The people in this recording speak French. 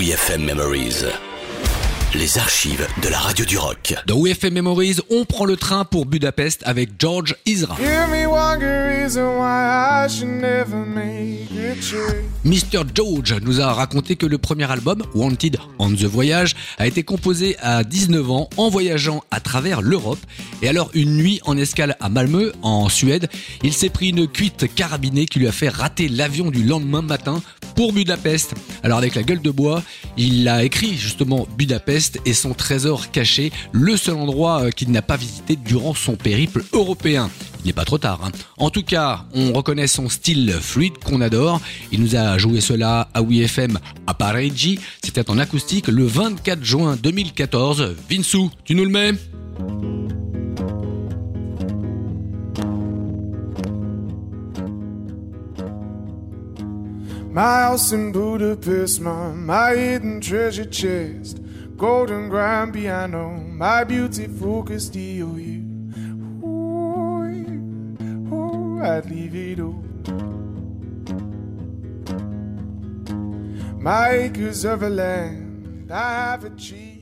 WeFM Memories. Les archives de la radio du rock. Dans WFM Memories, on prend le train pour Budapest avec George Isra. Mr. George nous a raconté que le premier album, Wanted on the Voyage, a été composé à 19 ans en voyageant à travers l'Europe. Et alors, une nuit en escale à Malmö, en Suède, il s'est pris une cuite carabinée qui lui a fait rater l'avion du lendemain matin pour Budapest. Alors avec la gueule de bois, il a écrit justement Budapest et son trésor caché, le seul endroit euh, qu'il n'a pas visité durant son périple européen. Il n'est pas trop tard. Hein. En tout cas, on reconnaît son style fluide qu'on adore. Il nous a joué cela à WeFM à Parigi. C'était en acoustique le 24 juin 2014. Vinsou, tu nous le mets? My house in Budapest, my, my hidden treasure chest, golden grand piano, my beautiful Castillo here. Ooh, ooh, I'd leave it all. My acres of a land I have achieved.